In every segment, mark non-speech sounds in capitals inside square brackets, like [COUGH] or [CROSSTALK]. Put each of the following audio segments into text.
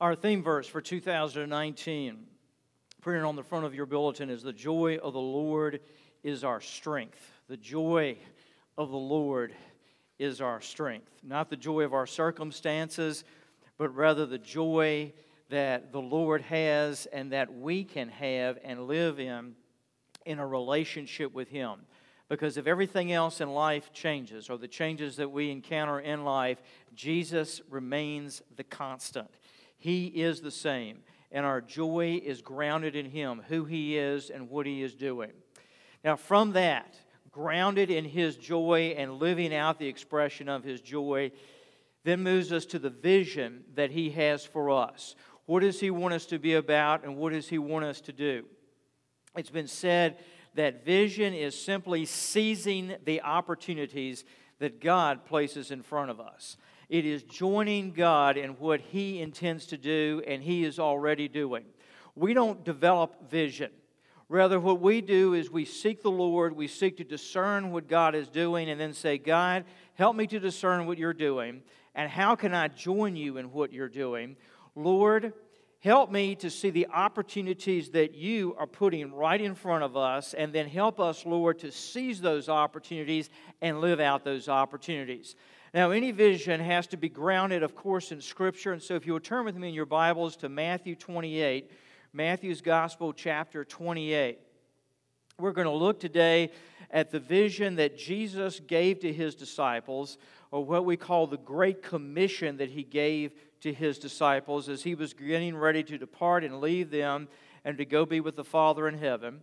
Our theme verse for 2019, printed on the front of your bulletin, is The joy of the Lord is our strength. The joy of the Lord is our strength. Not the joy of our circumstances, but rather the joy that the Lord has and that we can have and live in in a relationship with Him. Because if everything else in life changes, or the changes that we encounter in life, Jesus remains the constant. He is the same, and our joy is grounded in Him, who He is, and what He is doing. Now, from that, grounded in His joy and living out the expression of His joy, then moves us to the vision that He has for us. What does He want us to be about, and what does He want us to do? It's been said that vision is simply seizing the opportunities that God places in front of us. It is joining God in what He intends to do and He is already doing. We don't develop vision. Rather, what we do is we seek the Lord, we seek to discern what God is doing, and then say, God, help me to discern what you're doing, and how can I join you in what you're doing? Lord, help me to see the opportunities that you are putting right in front of us, and then help us, Lord, to seize those opportunities and live out those opportunities. Now, any vision has to be grounded, of course, in Scripture. And so, if you will turn with me in your Bibles to Matthew 28, Matthew's Gospel, chapter 28. We're going to look today at the vision that Jesus gave to his disciples, or what we call the Great Commission that he gave to his disciples as he was getting ready to depart and leave them and to go be with the Father in heaven.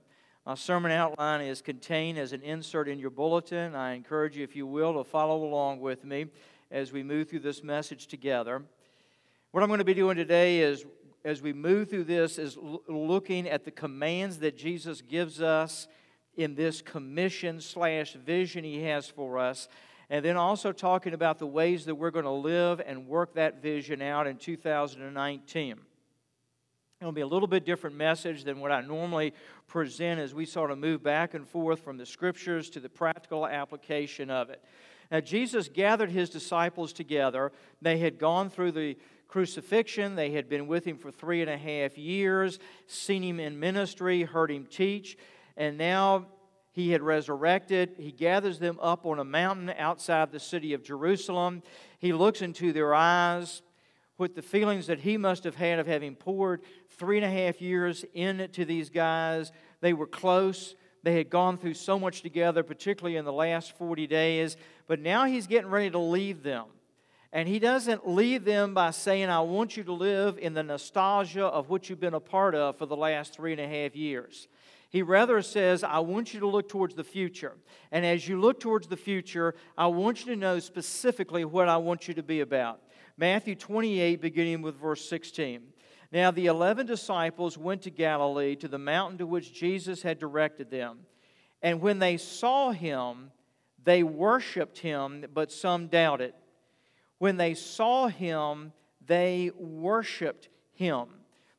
My sermon outline is contained as an insert in your bulletin. I encourage you, if you will, to follow along with me as we move through this message together. What I'm going to be doing today is, as we move through this, is looking at the commands that Jesus gives us in this commission slash vision he has for us, and then also talking about the ways that we're going to live and work that vision out in 2019. It'll be a little bit different message than what I normally present as we sort of move back and forth from the scriptures to the practical application of it. Now, Jesus gathered his disciples together. They had gone through the crucifixion, they had been with him for three and a half years, seen him in ministry, heard him teach, and now he had resurrected. He gathers them up on a mountain outside the city of Jerusalem. He looks into their eyes with the feelings that he must have had of having poured three and a half years into these guys. They were close. They had gone through so much together, particularly in the last 40 days. But now he's getting ready to leave them. And he doesn't leave them by saying, I want you to live in the nostalgia of what you've been a part of for the last three and a half years. He rather says, I want you to look towards the future. And as you look towards the future, I want you to know specifically what I want you to be about. Matthew 28, beginning with verse 16. Now the eleven disciples went to Galilee, to the mountain to which Jesus had directed them. And when they saw him, they worshiped him, but some doubted. When they saw him, they worshiped him.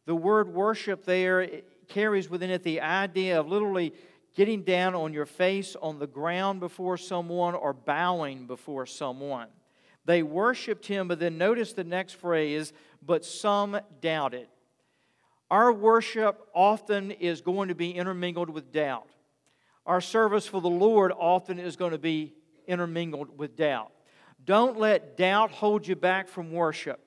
The word worship there carries within it the idea of literally getting down on your face on the ground before someone or bowing before someone. They worshiped him, but then notice the next phrase, but some doubted. Our worship often is going to be intermingled with doubt. Our service for the Lord often is going to be intermingled with doubt. Don't let doubt hold you back from worship.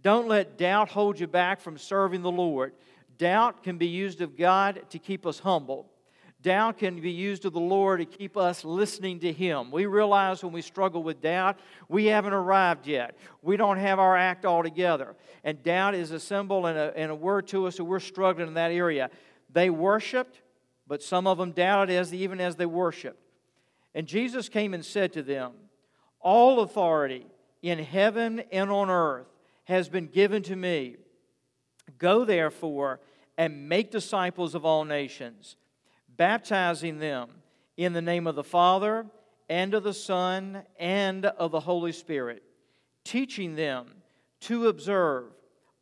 Don't let doubt hold you back from serving the Lord. Doubt can be used of God to keep us humble. Doubt can be used of the Lord to keep us listening to Him. We realize when we struggle with doubt, we haven't arrived yet. We don't have our act all together. And doubt is a symbol and a, and a word to us that we're struggling in that area. They worshiped, but some of them doubted as even as they worshiped. And Jesus came and said to them, All authority in heaven and on earth has been given to me. Go therefore and make disciples of all nations baptizing them in the name of the Father and of the Son and of the Holy Spirit, teaching them to observe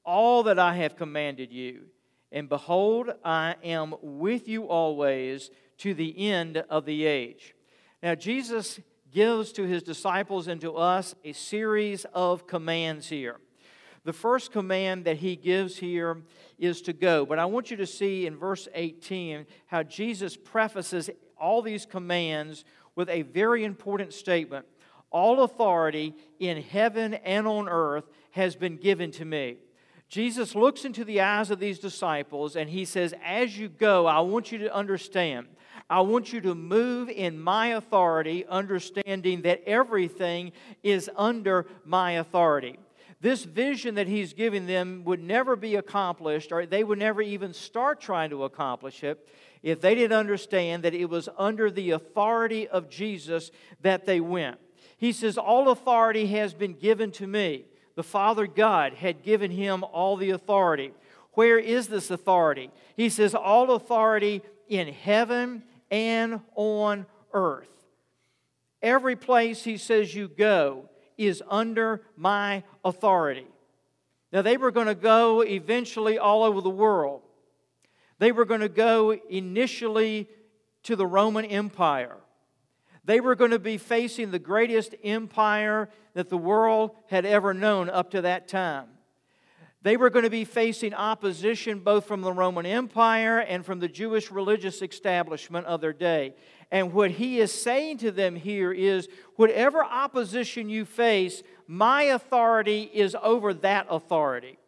all that I have commanded you. And behold, I am with you always to the end of the age. Now, Jesus gives to his disciples and to us a series of commands here. The first command that he gives here is to go. But I want you to see in verse 18 how Jesus prefaces all these commands with a very important statement All authority in heaven and on earth has been given to me. Jesus looks into the eyes of these disciples and he says, As you go, I want you to understand. I want you to move in my authority, understanding that everything is under my authority this vision that he's giving them would never be accomplished, or they would never even start trying to accomplish it, if they didn't understand that it was under the authority of Jesus that they went. He says, All authority has been given to me. The Father God had given him all the authority. Where is this authority? He says, All authority in heaven and on earth. Every place he says you go, is under my authority. Now, they were going to go eventually all over the world. They were going to go initially to the Roman Empire. They were going to be facing the greatest empire that the world had ever known up to that time. They were going to be facing opposition both from the Roman Empire and from the Jewish religious establishment of their day. And what he is saying to them here is whatever opposition you face, my authority is over that authority.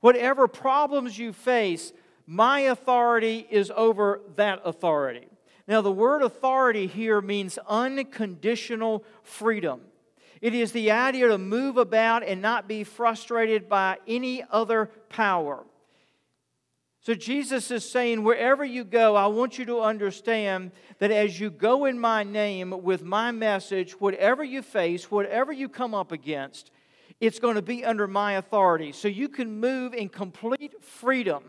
Whatever problems you face, my authority is over that authority. Now, the word authority here means unconditional freedom. It is the idea to move about and not be frustrated by any other power. So Jesus is saying, wherever you go, I want you to understand that as you go in my name with my message, whatever you face, whatever you come up against, it's going to be under my authority. So you can move in complete freedom.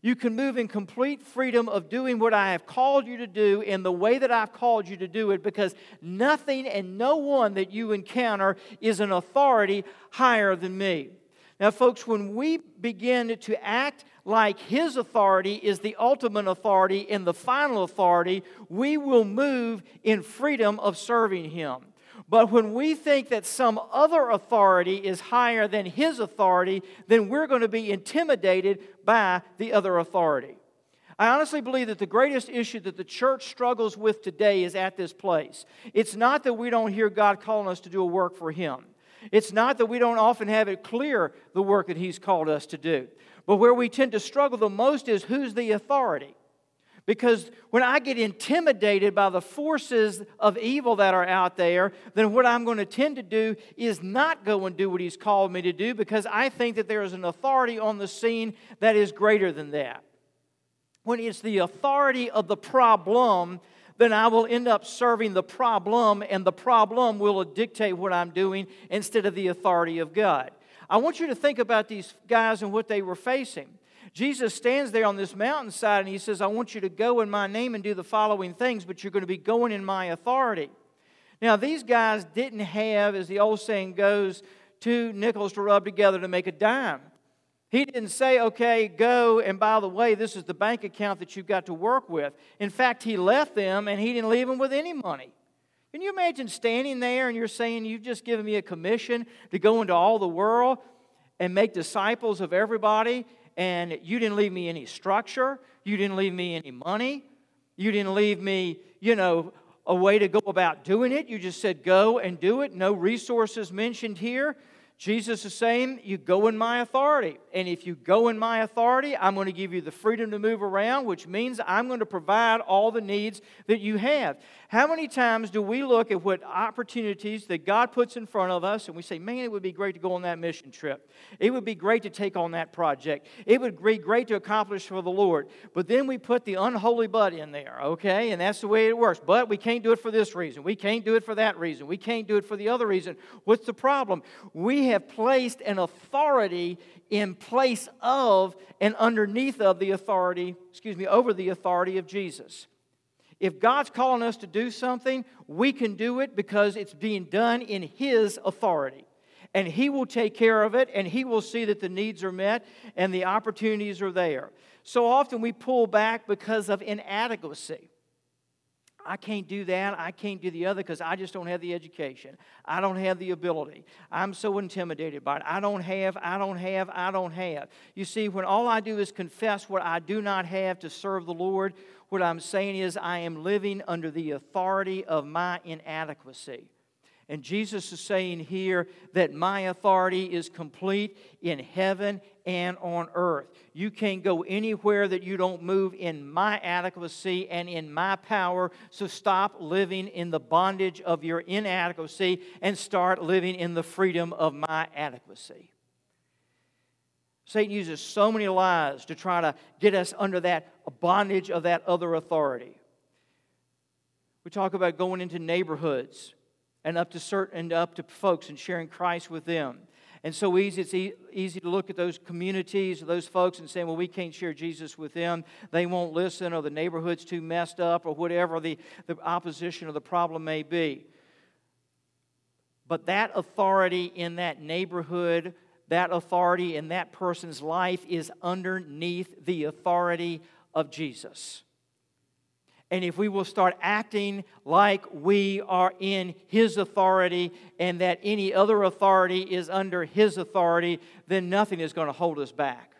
You can move in complete freedom of doing what I have called you to do in the way that I've called you to do it because nothing and no one that you encounter is an authority higher than me. Now, folks, when we begin to act like His authority is the ultimate authority and the final authority, we will move in freedom of serving Him. But when we think that some other authority is higher than His authority, then we're going to be intimidated by the other authority. I honestly believe that the greatest issue that the church struggles with today is at this place. It's not that we don't hear God calling us to do a work for Him. It's not that we don't often have it clear the work that He's called us to do. But where we tend to struggle the most is who's the authority? Because when I get intimidated by the forces of evil that are out there, then what I'm going to tend to do is not go and do what He's called me to do because I think that there is an authority on the scene that is greater than that. When it's the authority of the problem then I will end up serving the problem, and the problem will dictate what I'm doing instead of the authority of God. I want you to think about these guys and what they were facing. Jesus stands there on this mountainside and he says, I want you to go in my name and do the following things, but you're going to be going in my authority. Now, these guys didn't have, as the old saying goes, two nickels to rub together to make a dime. He didn't say, okay, go, and by the way, this is the bank account that you've got to work with. In fact, he left them and he didn't leave them with any money. Can you imagine standing there and you're saying, You've just given me a commission to go into all the world and make disciples of everybody, and you didn't leave me any structure, you didn't leave me any money, you didn't leave me, you know, a way to go about doing it. You just said, Go and do it. No resources mentioned here. Jesus is saying, You go in my authority. And if you go in my authority, I'm going to give you the freedom to move around, which means I'm going to provide all the needs that you have. How many times do we look at what opportunities that God puts in front of us and we say, Man, it would be great to go on that mission trip. It would be great to take on that project. It would be great to accomplish for the Lord. But then we put the unholy but in there, okay? And that's the way it works. But we can't do it for this reason. We can't do it for that reason. We can't do it for the other reason. What's the problem? We have placed an authority in place of and underneath of the authority, excuse me, over the authority of Jesus. If God's calling us to do something, we can do it because it's being done in His authority. And He will take care of it, and He will see that the needs are met and the opportunities are there. So often we pull back because of inadequacy. I can't do that. I can't do the other because I just don't have the education. I don't have the ability. I'm so intimidated by it. I don't have, I don't have, I don't have. You see, when all I do is confess what I do not have to serve the Lord, what I'm saying is I am living under the authority of my inadequacy. And Jesus is saying here that my authority is complete in heaven and on earth. You can't go anywhere that you don't move in my adequacy and in my power. So stop living in the bondage of your inadequacy and start living in the freedom of my adequacy. Satan uses so many lies to try to get us under that bondage of that other authority. We talk about going into neighborhoods and up to certain and up to folks and sharing Christ with them. And so easy, it's e- easy to look at those communities, those folks, and say, well, we can't share Jesus with them. They won't listen, or the neighborhood's too messed up, or whatever the, the opposition or the problem may be. But that authority in that neighborhood, that authority in that person's life is underneath the authority of Jesus. And if we will start acting like we are in His authority and that any other authority is under His authority, then nothing is going to hold us back.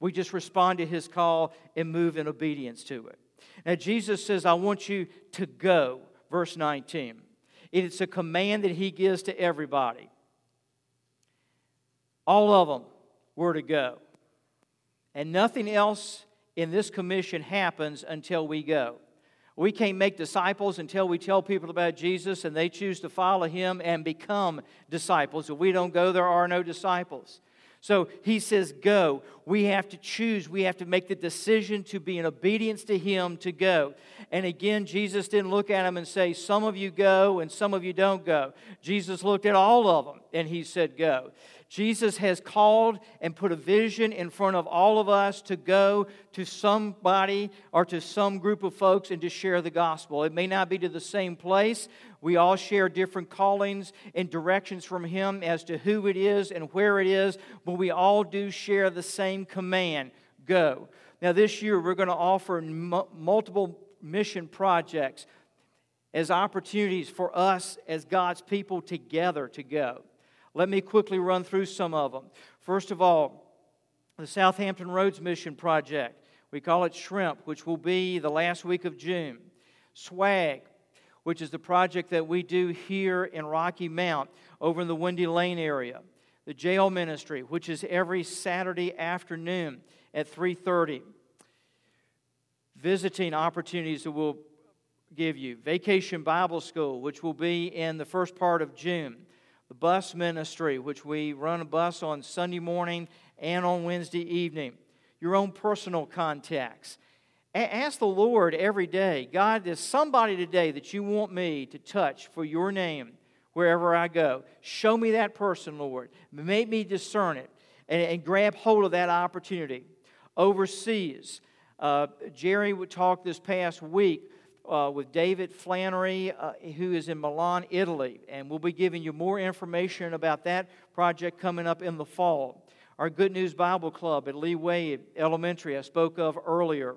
We just respond to His call and move in obedience to it. Now, Jesus says, I want you to go, verse 19. It's a command that He gives to everybody. All of them were to go. And nothing else in this commission happens until we go. We can't make disciples until we tell people about Jesus and they choose to follow him and become disciples. If we don't go, there are no disciples. So he says, Go. We have to choose. We have to make the decision to be in obedience to him to go. And again, Jesus didn't look at him and say, Some of you go and some of you don't go. Jesus looked at all of them and he said, Go. Jesus has called and put a vision in front of all of us to go to somebody or to some group of folks and to share the gospel. It may not be to the same place. We all share different callings and directions from Him as to who it is and where it is, but we all do share the same command go. Now, this year, we're going to offer multiple mission projects as opportunities for us as God's people together to go. Let me quickly run through some of them. First of all, the South Hampton Roads Mission Project. We call it Shrimp, which will be the last week of June. Swag, which is the project that we do here in Rocky Mount over in the Windy Lane area. The Jail Ministry, which is every Saturday afternoon at 3:30. Visiting opportunities that we'll give you. Vacation Bible School, which will be in the first part of June the bus ministry, which we run a bus on Sunday morning and on Wednesday evening, your own personal contacts. A- ask the Lord every day God, there's somebody today that you want me to touch for your name wherever I go. Show me that person, Lord. Make me discern it and, and grab hold of that opportunity. Overseas, uh, Jerry would talk this past week uh, with David Flannery, uh, who is in Milan, Italy. And we'll be giving you more information about that project coming up in the fall. Our Good News Bible Club at Lee Waid Elementary, I spoke of earlier.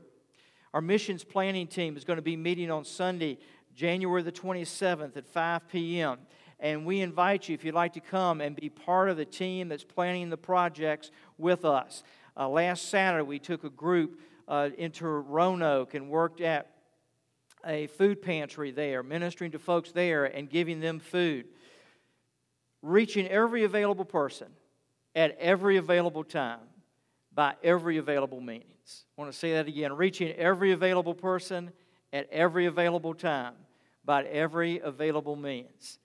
Our missions planning team is going to be meeting on Sunday, January the 27th at 5 p.m. And we invite you, if you'd like to come and be part of the team that's planning the projects with us. Uh, last Saturday, we took a group uh, into Roanoke and worked at a food pantry there, ministering to folks there and giving them food. Reaching every available person at every available time by every available means. I want to say that again. Reaching every available person at every available time by every available means.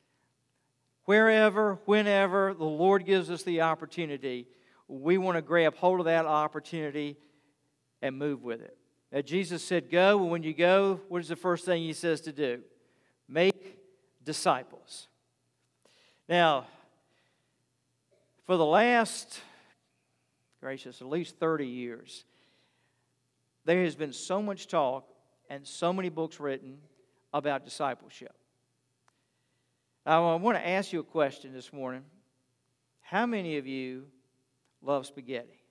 Wherever, whenever the Lord gives us the opportunity, we want to grab hold of that opportunity and move with it. Now, Jesus said, Go. And when you go, what is the first thing he says to do? Make disciples. Now, for the last, gracious, at least 30 years, there has been so much talk and so many books written about discipleship. Now, I want to ask you a question this morning. How many of you love spaghetti?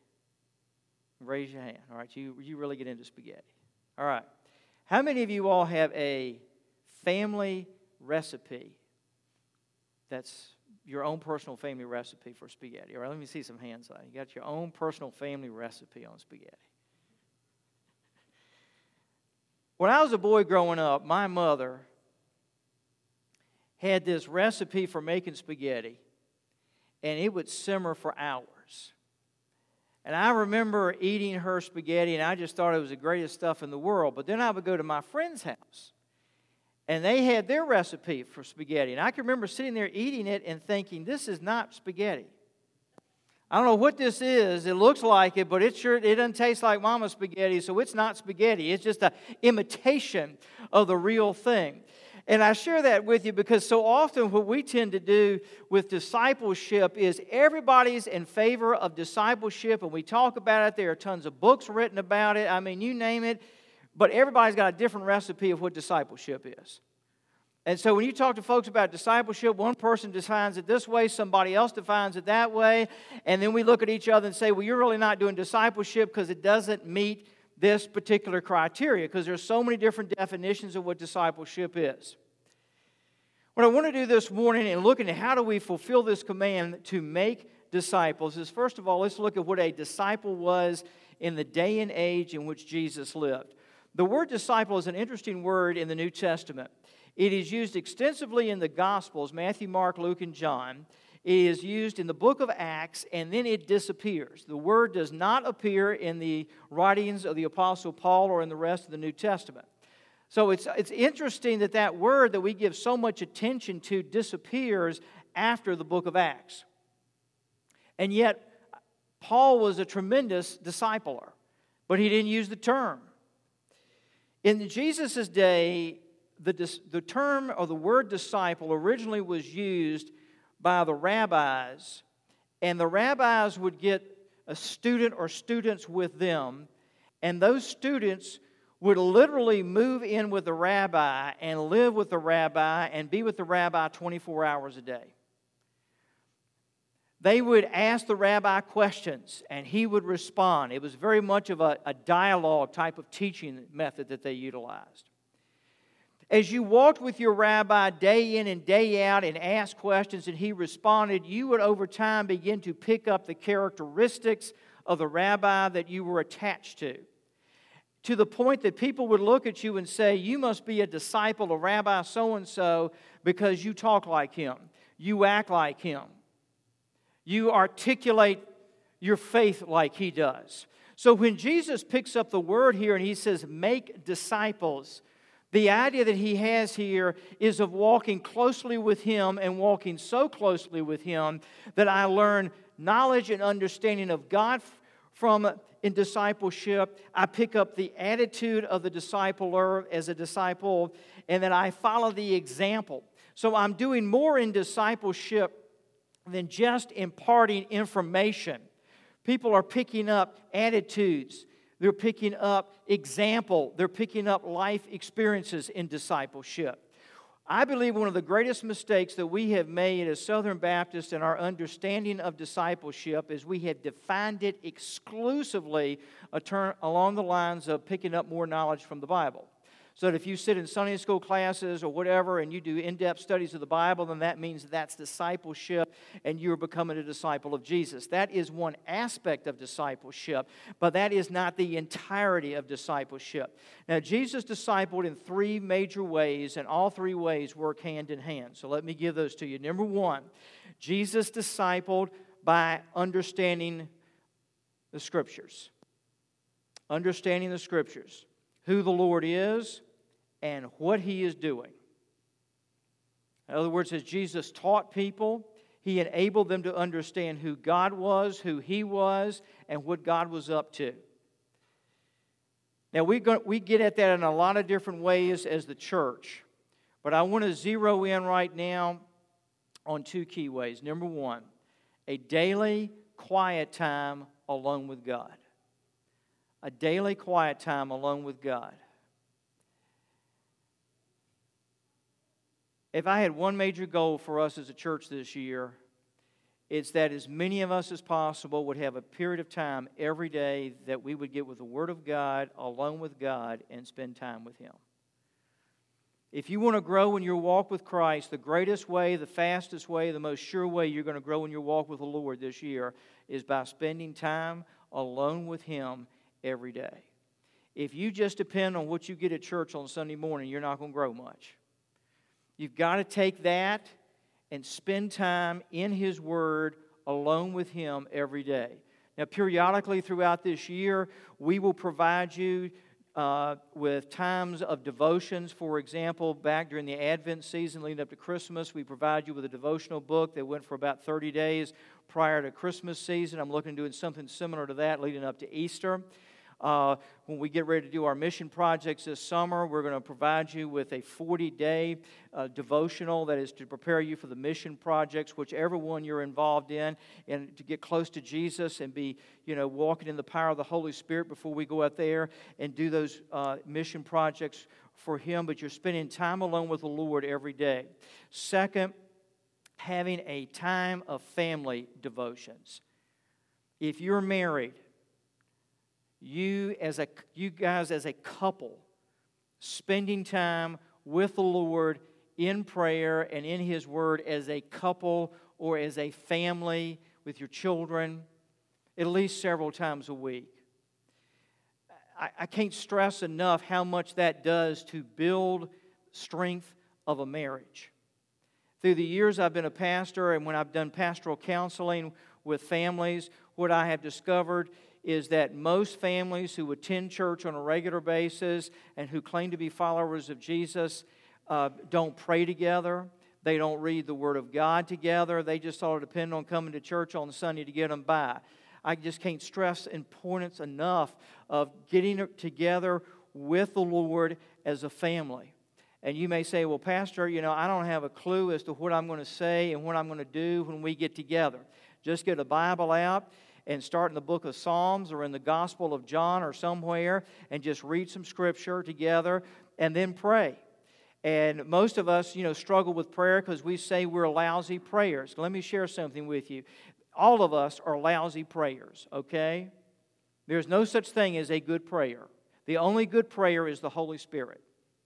Raise your hand. All right, you, you really get into spaghetti. All right. How many of you all have a family recipe that's your own personal family recipe for spaghetti? All right, let me see some hands. up. You got your own personal family recipe on spaghetti. When I was a boy growing up, my mother had this recipe for making spaghetti, and it would simmer for hours. And I remember eating her spaghetti, and I just thought it was the greatest stuff in the world. But then I would go to my friend's house, and they had their recipe for spaghetti. And I can remember sitting there eating it and thinking, this is not spaghetti. I don't know what this is. It looks like it, but it sure it doesn't taste like mama's spaghetti, so it's not spaghetti. It's just an imitation of the real thing. And I share that with you because so often what we tend to do with discipleship is everybody's in favor of discipleship, and we talk about it. There are tons of books written about it. I mean, you name it, but everybody's got a different recipe of what discipleship is. And so when you talk to folks about discipleship, one person defines it this way, somebody else defines it that way, and then we look at each other and say, well, you're really not doing discipleship because it doesn't meet this particular criteria because there's so many different definitions of what discipleship is. What I want to do this morning in looking at how do we fulfill this command to make disciples is first of all, let's look at what a disciple was in the day and age in which Jesus lived. The word disciple is an interesting word in the New Testament. It is used extensively in the Gospels Matthew, Mark, Luke, and John. It is used in the book of Acts and then it disappears. The word does not appear in the writings of the Apostle Paul or in the rest of the New Testament. So it's, it's interesting that that word that we give so much attention to disappears after the book of Acts. And yet, Paul was a tremendous discipler, but he didn't use the term. In Jesus' day, the, the term or the word disciple originally was used by the rabbis, and the rabbis would get a student or students with them, and those students would literally move in with the rabbi and live with the rabbi and be with the rabbi 24 hours a day. They would ask the rabbi questions and he would respond. It was very much of a, a dialogue type of teaching method that they utilized. As you walked with your rabbi day in and day out and asked questions and he responded, you would over time begin to pick up the characteristics of the rabbi that you were attached to. To the point that people would look at you and say, You must be a disciple of Rabbi so and so because you talk like him, you act like him, you articulate your faith like he does. So when Jesus picks up the word here and he says, Make disciples, the idea that he has here is of walking closely with him and walking so closely with him that I learn knowledge and understanding of God from in discipleship. I pick up the attitude of the discipler as a disciple, and then I follow the example. So I'm doing more in discipleship than just imparting information. People are picking up attitudes they're picking up example, they're picking up life experiences in discipleship. I believe one of the greatest mistakes that we have made as Southern Baptists in our understanding of discipleship is we have defined it exclusively along the lines of picking up more knowledge from the Bible. So that if you sit in Sunday school classes or whatever and you do in depth studies of the Bible, then that means that's discipleship and you're becoming a disciple of Jesus. That is one aspect of discipleship, but that is not the entirety of discipleship. Now, Jesus discipled in three major ways, and all three ways work hand in hand. So let me give those to you. Number one, Jesus discipled by understanding the Scriptures. Understanding the Scriptures who the Lord is, and what he is doing. In other words, as Jesus taught people, he enabled them to understand who God was, who he was, and what God was up to. Now, we, go, we get at that in a lot of different ways as the church, but I want to zero in right now on two key ways. Number one, a daily quiet time alone with God. A daily quiet time alone with God. if I had one major goal for us as a church this year, it's that as many of us as possible would have a period of time every day that we would get with the Word of God, alone with God, and spend time with Him. If you want to grow in your walk with Christ, the greatest way, the fastest way, the most sure way you're going to grow in your walk with the Lord this year is by spending time alone with Him every day. If you just depend on what you get at church on Sunday morning, you're not going to grow much. You've got to take that and spend time in His Word alone with Him every day. Now, periodically throughout this year, we will provide you uh, with times of devotions. For example, back during the Advent season leading up to Christmas, we provide you with a devotional book that went for about 30 days prior to Christmas season. I'm looking at doing something similar to that leading up to Easter. Uh, when we get ready to do our mission projects this summer, we're going to provide you with a 40 day uh, devotional that is to prepare you for the mission projects, whichever one you're involved in, and to get close to Jesus and be, you know, walking in the power of the Holy Spirit before we go out there and do those uh, mission projects for Him. But you're spending time alone with the Lord every day. Second, having a time of family devotions. If you're married, you as a you guys as a couple spending time with the Lord in prayer and in his word as a couple or as a family with your children at least several times a week. I, I can't stress enough how much that does to build strength of a marriage. Through the years I've been a pastor and when I've done pastoral counseling with families, what I have discovered is that most families who attend church on a regular basis and who claim to be followers of Jesus uh, don't pray together. They don't read the Word of God together. They just sort of depend on coming to church on Sunday to get them by. I just can't stress importance enough of getting together with the Lord as a family. And you may say, well, Pastor, you know, I don't have a clue as to what I'm going to say and what I'm going to do when we get together. Just get a Bible out and start in the book of Psalms or in the Gospel of John or somewhere and just read some scripture together and then pray. And most of us, you know, struggle with prayer because we say we're lousy prayers. Let me share something with you. All of us are lousy prayers, okay? There's no such thing as a good prayer. The only good prayer is the Holy Spirit.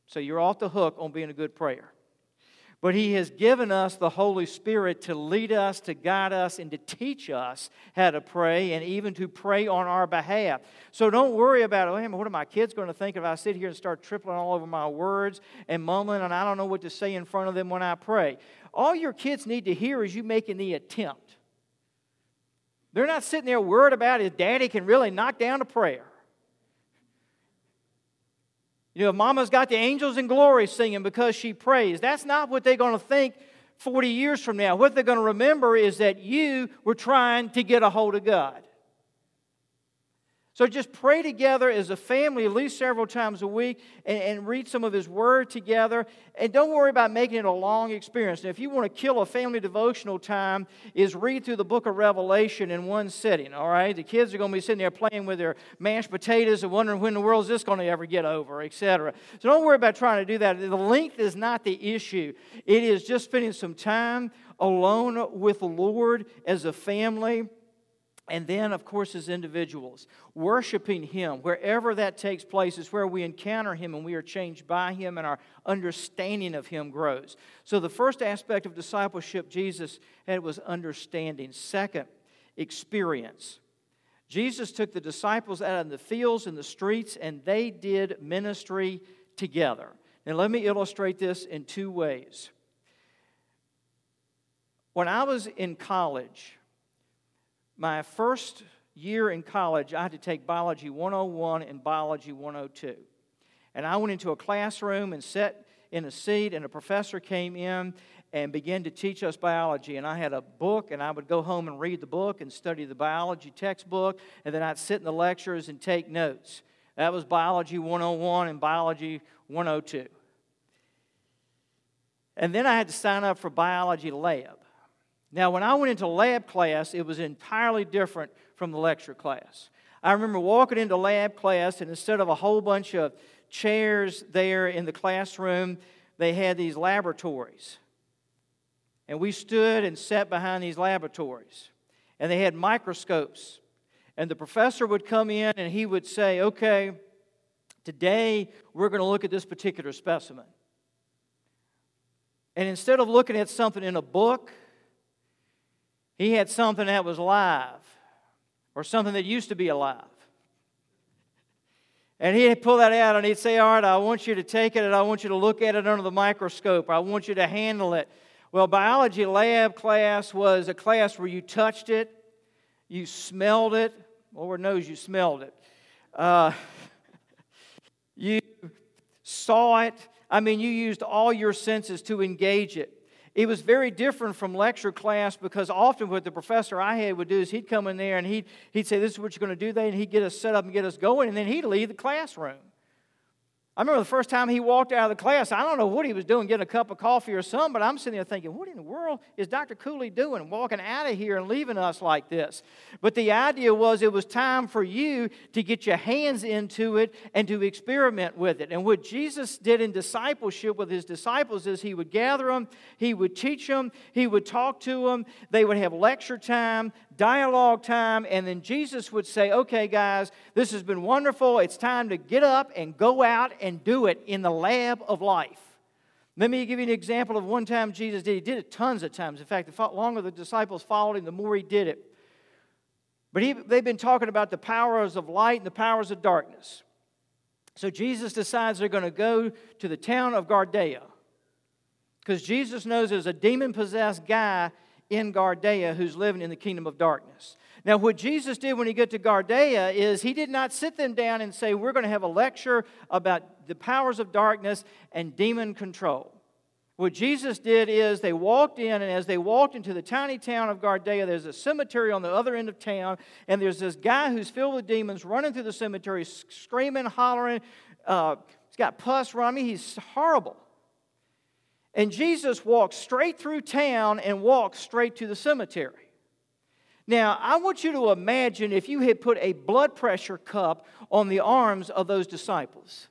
So you're off the hook on being a good prayer. But He has given us the Holy Spirit to lead us, to guide us, and to teach us how to pray and even to pray on our behalf. So don't worry about, oh, what are my kids going to think if I sit here and start tripling all over my words and mumbling and I don't know what to say in front of them when I pray? All your kids need to hear is you making the attempt. They're not sitting there worried about if daddy can really knock down a prayer. You know, mama's got the angels in glory singing because she prays. That's not what they're going to think 40 years from now. What they're going to remember is that you were trying to get a hold of God. So just pray together as a family at least several times a week and, and, read some of His Word together. And don't worry about making it a long experience. Now, if you want to kill a family devotional time, is read through the book of Revelation in one sitting, all right? The kids are going to be sitting there playing with their mashed potatoes and wondering when the world is this going to ever get over, etc. So don't worry about trying to do that. The length is not the issue. It is just spending some time alone with the Lord as a family and then, of course, as individuals, worshiping Him, wherever that takes place, is where we encounter Him and we are changed by Him and our understanding of Him grows. So, the first aspect of discipleship Jesus had was understanding. Second, experience. Jesus took the disciples out in the fields and the streets and they did ministry together. Now, let me illustrate this in two ways. When I was in college, my first year in college, I had to take Biology 101 and Biology 102. And I went into a classroom and sat in a seat, and a professor came in and began to teach us biology. And I had a book, and I would go home and read the book and study the biology textbook, and then I'd sit in the lectures and take notes. That was Biology 101 and Biology 102. And then I had to sign up for Biology Lab. Now, when I went into lab class, it was entirely different from the lecture class. I remember walking into lab class, and instead of a whole bunch of chairs there in the classroom, they had these laboratories. And we stood and sat behind these laboratories. And they had microscopes. And the professor would come in and he would say, Okay, today we're going to look at this particular specimen. And instead of looking at something in a book, he had something that was live or something that used to be alive. And he'd pull that out and he'd say, All right, I want you to take it and I want you to look at it under the microscope. I want you to handle it. Well, biology lab class was a class where you touched it, you smelled it. Lord knows you smelled it. Uh, [LAUGHS] you saw it. I mean, you used all your senses to engage it. It was very different from lecture class because often what the professor I had would do is he'd come in there and he'd, he'd say, This is what you're going to do, then, and he'd get us set up and get us going, and then he'd leave the classroom. I remember the first time he walked out of the class, I don't know what he was doing, getting a cup of coffee or something, but I'm sitting there thinking, what in the world is Dr. Cooley doing, walking out of here and leaving us like this? But the idea was it was time for you to get your hands into it and to experiment with it. And what Jesus did in discipleship with his disciples is he would gather them, he would teach them, he would talk to them, they would have lecture time, dialogue time, and then Jesus would say, Okay, guys, this has been wonderful. It's time to get up and go out and do it in the lab of life. Let me give you an example of one time Jesus did. He did it tons of times. In fact, the longer the disciples followed him, the more he did it. But he, they've been talking about the powers of light and the powers of darkness. So Jesus decides they're going to go to the town of Gardea because Jesus knows there's a demon possessed guy in Gardea who's living in the kingdom of darkness. Now, what Jesus did when he got to Gardea is he did not sit them down and say, We're going to have a lecture about the powers of darkness and demon control. What Jesus did is they walked in, and as they walked into the tiny town of Gardea, there's a cemetery on the other end of town, and there's this guy who's filled with demons running through the cemetery, screaming, hollering. Uh, he's got pus running. He's horrible. And Jesus walked straight through town and walked straight to the cemetery. Now, I want you to imagine if you had put a blood pressure cup on the arms of those disciples.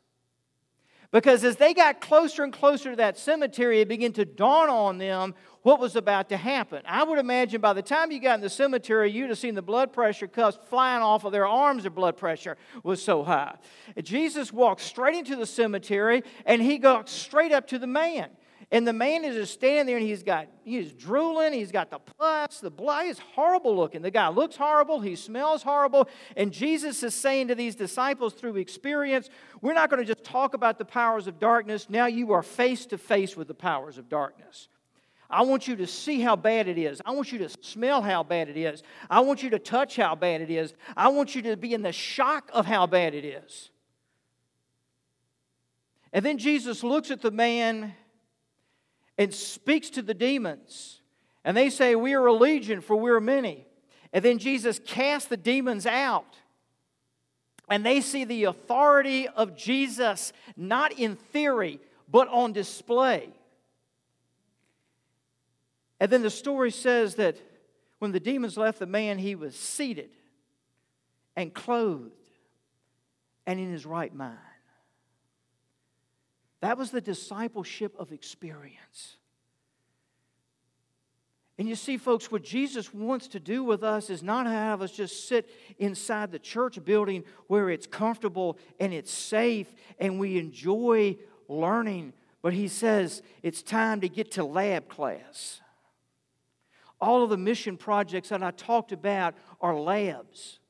Because as they got closer and closer to that cemetery, it began to dawn on them what was about to happen. I would imagine by the time you got in the cemetery, you'd have seen the blood pressure cuffs flying off of their arms, their blood pressure was so high. Jesus walked straight into the cemetery and he got straight up to the man. And the man is just standing there and he's got, he's drooling, he's got the pus, the blood, he's horrible looking. The guy looks horrible, he smells horrible. And Jesus is saying to these disciples through experience, we're not going to just talk about the powers of darkness. Now you are face to face with the powers of darkness. I want you to see how bad it is. I want you to smell how bad it is. I want you to touch how bad it is. I want you to be in the shock of how bad it is. And then Jesus looks at the man and speaks to the demons. And they say, We are a legion, for we are many. And then Jesus casts the demons out. And they see the authority of Jesus, not in theory, but on display. And then the story says that when the demons left the man, he was seated and clothed and in his right mind. That was the discipleship of experience. And you see, folks, what Jesus wants to do with us is not have us just sit inside the church building where it's comfortable and it's safe and we enjoy learning, but He says it's time to get to lab class. All of the mission projects that I talked about are labs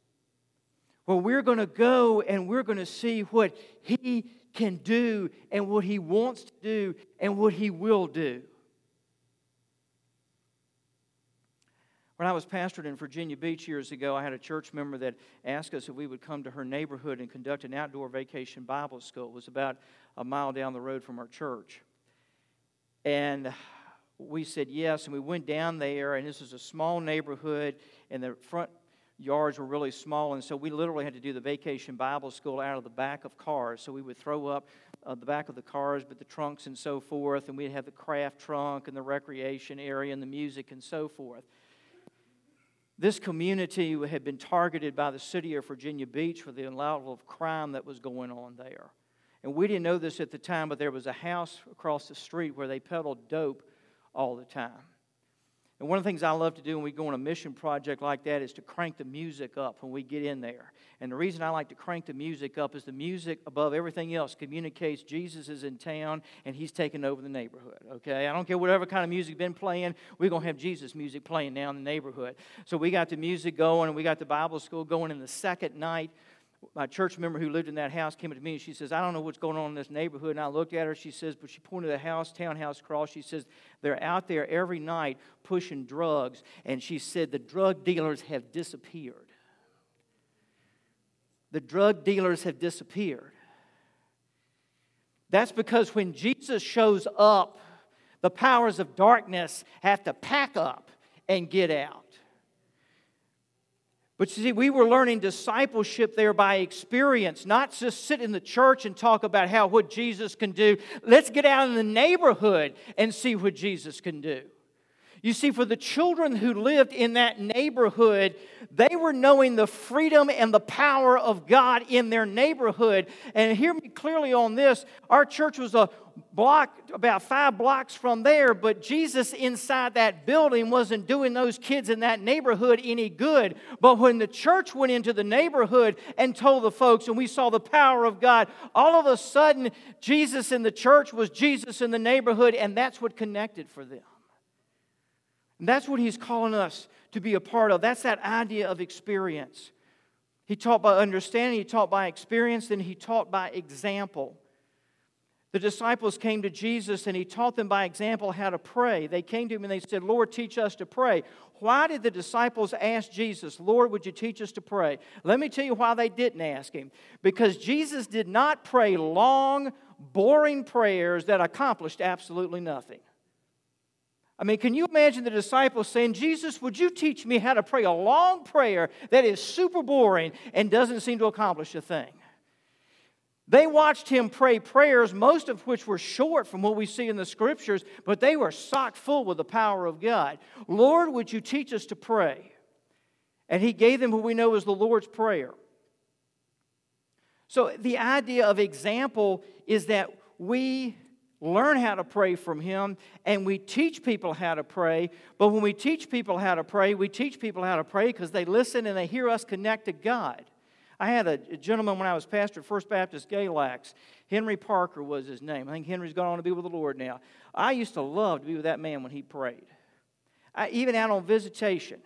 where we're going to go and we're going to see what He can do and what He wants to do and what He will do. When I was pastored in Virginia Beach years ago, I had a church member that asked us if we would come to her neighborhood and conduct an outdoor vacation Bible school. It was about a mile down the road from our church. And we said yes, and we went down there, and this was a small neighborhood, and the front yards were really small, and so we literally had to do the vacation Bible school out of the back of cars. So we would throw up uh, the back of the cars, but the trunks and so forth, and we'd have the craft trunk and the recreation area and the music and so forth. This community had been targeted by the city of Virginia Beach for the level of crime that was going on there. And we didn't know this at the time, but there was a house across the street where they peddled dope all the time. And one of the things I love to do when we go on a mission project like that is to crank the music up when we get in there. And the reason I like to crank the music up is the music, above everything else, communicates Jesus is in town and he's taking over the neighborhood. Okay? I don't care whatever kind of music been playing, we're going to have Jesus music playing now in the neighborhood. So we got the music going and we got the Bible school going. And the second night, my church member who lived in that house came up to me and she says, I don't know what's going on in this neighborhood. And I looked at her. She says, but she pointed to a house, townhouse across. She says, they're out there every night pushing drugs. And she said, the drug dealers have disappeared. The drug dealers have disappeared. That's because when Jesus shows up, the powers of darkness have to pack up and get out. But you see, we were learning discipleship there by experience, not just sit in the church and talk about how what Jesus can do. Let's get out in the neighborhood and see what Jesus can do. You see, for the children who lived in that neighborhood, they were knowing the freedom and the power of God in their neighborhood. And hear me clearly on this our church was a block, about five blocks from there, but Jesus inside that building wasn't doing those kids in that neighborhood any good. But when the church went into the neighborhood and told the folks, and we saw the power of God, all of a sudden, Jesus in the church was Jesus in the neighborhood, and that's what connected for them. And that's what he's calling us to be a part of. That's that idea of experience. He taught by understanding, he taught by experience, then he taught by example. The disciples came to Jesus and he taught them by example how to pray. They came to him and they said, Lord, teach us to pray. Why did the disciples ask Jesus, Lord, would you teach us to pray? Let me tell you why they didn't ask him. Because Jesus did not pray long, boring prayers that accomplished absolutely nothing. I mean, can you imagine the disciples saying, Jesus, would you teach me how to pray a long prayer that is super boring and doesn't seem to accomplish a thing? They watched him pray prayers, most of which were short from what we see in the scriptures, but they were socked full with the power of God. Lord, would you teach us to pray? And he gave them what we know as the Lord's Prayer. So the idea of example is that we learn how to pray from Him, and we teach people how to pray. But when we teach people how to pray, we teach people how to pray because they listen and they hear us connect to God. I had a gentleman when I was pastor at First Baptist Galax. Henry Parker was his name. I think Henry's gone on to be with the Lord now. I used to love to be with that man when he prayed. I, even out on visitation.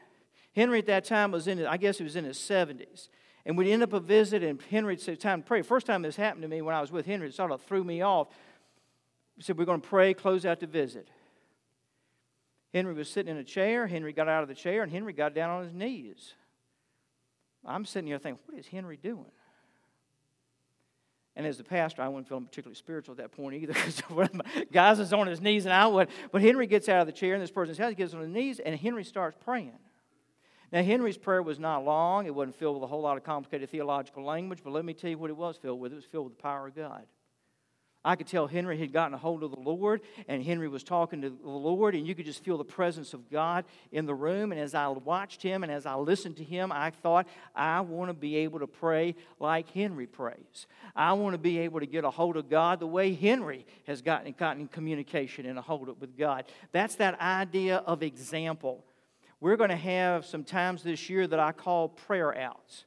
Henry at that time was in, I guess he was in his 70s. And we'd end up a visit, and Henry'd say, Time to pray. First time this happened to me when I was with Henry, it sort of threw me off He said, We're going to pray, close out the visit. Henry was sitting in a chair. Henry got out of the chair, and Henry got down on his knees. I'm sitting here thinking, What is Henry doing? And as the pastor, I wasn't feeling particularly spiritual at that point either [LAUGHS] because guys is on his knees and I would. But Henry gets out of the chair in this person's house, he gets on his knees, and Henry starts praying. Now, Henry's prayer was not long. It wasn't filled with a whole lot of complicated theological language, but let me tell you what it was filled with. It was filled with the power of God. I could tell Henry had gotten a hold of the Lord, and Henry was talking to the Lord, and you could just feel the presence of God in the room. And as I watched him and as I listened to him, I thought, I want to be able to pray like Henry prays. I want to be able to get a hold of God the way Henry has gotten, gotten communication and a hold of with God. That's that idea of example. We're going to have some times this year that I call prayer outs.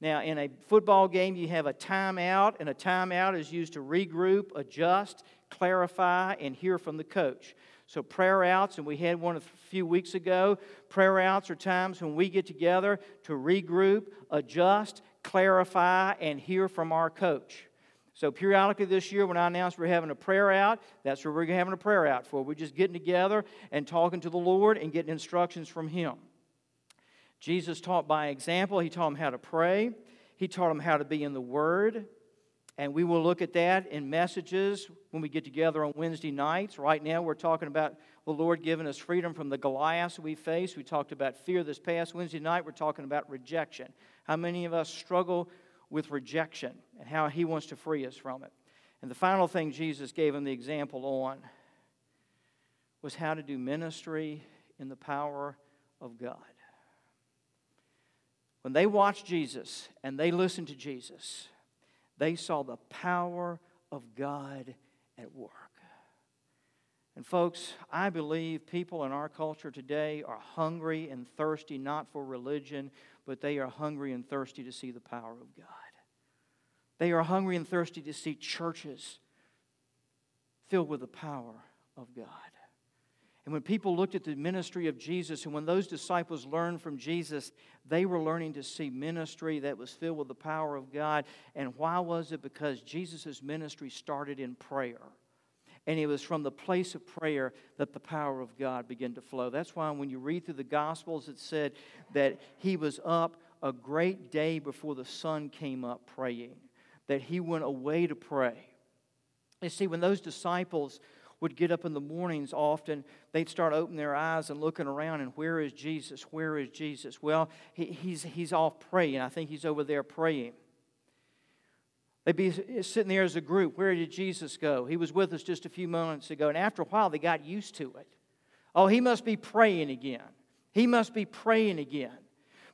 Now, in a football game, you have a timeout, and a timeout is used to regroup, adjust, clarify, and hear from the coach. So, prayer outs, and we had one a few weeks ago. Prayer outs are times when we get together to regroup, adjust, clarify, and hear from our coach. So, periodically this year, when I announce we're having a prayer out, that's what we're having a prayer out for. We're just getting together and talking to the Lord and getting instructions from Him. Jesus taught by example. He taught them how to pray, He taught them how to be in the Word. And we will look at that in messages when we get together on Wednesday nights. Right now, we're talking about the Lord giving us freedom from the Goliaths we face. We talked about fear this past Wednesday night. We're talking about rejection. How many of us struggle with rejection and how He wants to free us from it? And the final thing Jesus gave them the example on was how to do ministry in the power of God. When they watched Jesus and they listened to Jesus, they saw the power of God at work. And, folks, I believe people in our culture today are hungry and thirsty not for religion, but they are hungry and thirsty to see the power of God. They are hungry and thirsty to see churches filled with the power of God. And when people looked at the ministry of Jesus, and when those disciples learned from Jesus, they were learning to see ministry that was filled with the power of God. And why was it? Because Jesus' ministry started in prayer. And it was from the place of prayer that the power of God began to flow. That's why when you read through the Gospels, it said that he was up a great day before the sun came up praying, that he went away to pray. You see, when those disciples would get up in the mornings often, they'd start opening their eyes and looking around, and where is Jesus? Where is Jesus? Well, he, he's, he's off praying. I think he's over there praying. They'd be sitting there as a group. Where did Jesus go? He was with us just a few moments ago. And after a while, they got used to it. Oh, he must be praying again. He must be praying again.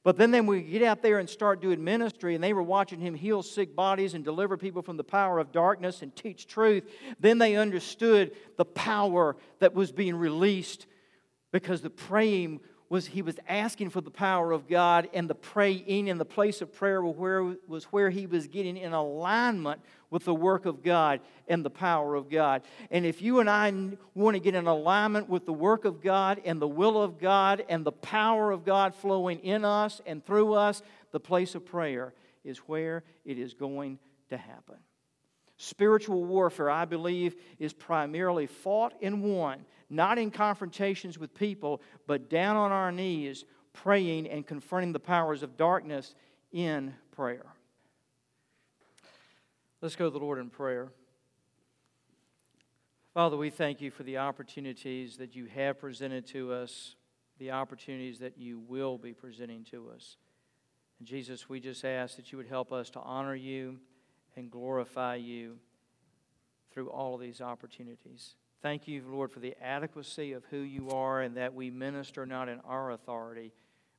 But then, then we get out there and start doing ministry, and they were watching him heal sick bodies and deliver people from the power of darkness and teach truth. Then they understood the power that was being released because the praying was he was asking for the power of God, and the praying in the place of prayer where, was where he was getting in alignment with the work of God and the power of God. And if you and I want to get in alignment with the work of God and the will of God and the power of God flowing in us and through us, the place of prayer is where it is going to happen. Spiritual warfare, I believe, is primarily fought and won, not in confrontations with people, but down on our knees, praying and confronting the powers of darkness in prayer. Let's go to the Lord in prayer. Father, we thank you for the opportunities that you have presented to us, the opportunities that you will be presenting to us. And Jesus, we just ask that you would help us to honor you and glorify you through all of these opportunities. Thank you, Lord, for the adequacy of who you are and that we minister not in our authority,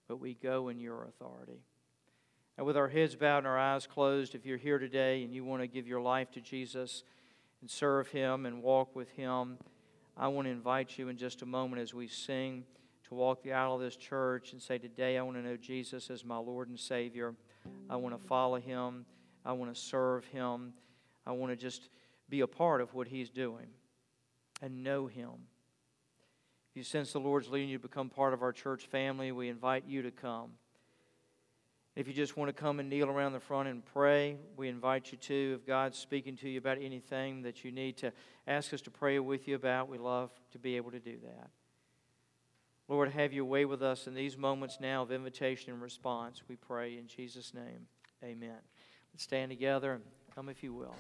but we go in your authority. And with our heads bowed and our eyes closed, if you're here today and you want to give your life to Jesus and serve Him and walk with Him, I want to invite you in just a moment as we sing to walk the aisle of this church and say, Today I want to know Jesus as my Lord and Savior. I want to follow Him. I want to serve Him. I want to just be a part of what He's doing and know Him. If you sense the Lord's leading you to become part of our church family, we invite you to come. If you just want to come and kneel around the front and pray, we invite you to. If God's speaking to you about anything that you need to ask us to pray with you about, we love to be able to do that. Lord, have your way with us in these moments now of invitation and response. We pray in Jesus' name. Amen. Let's stand together and come if you will.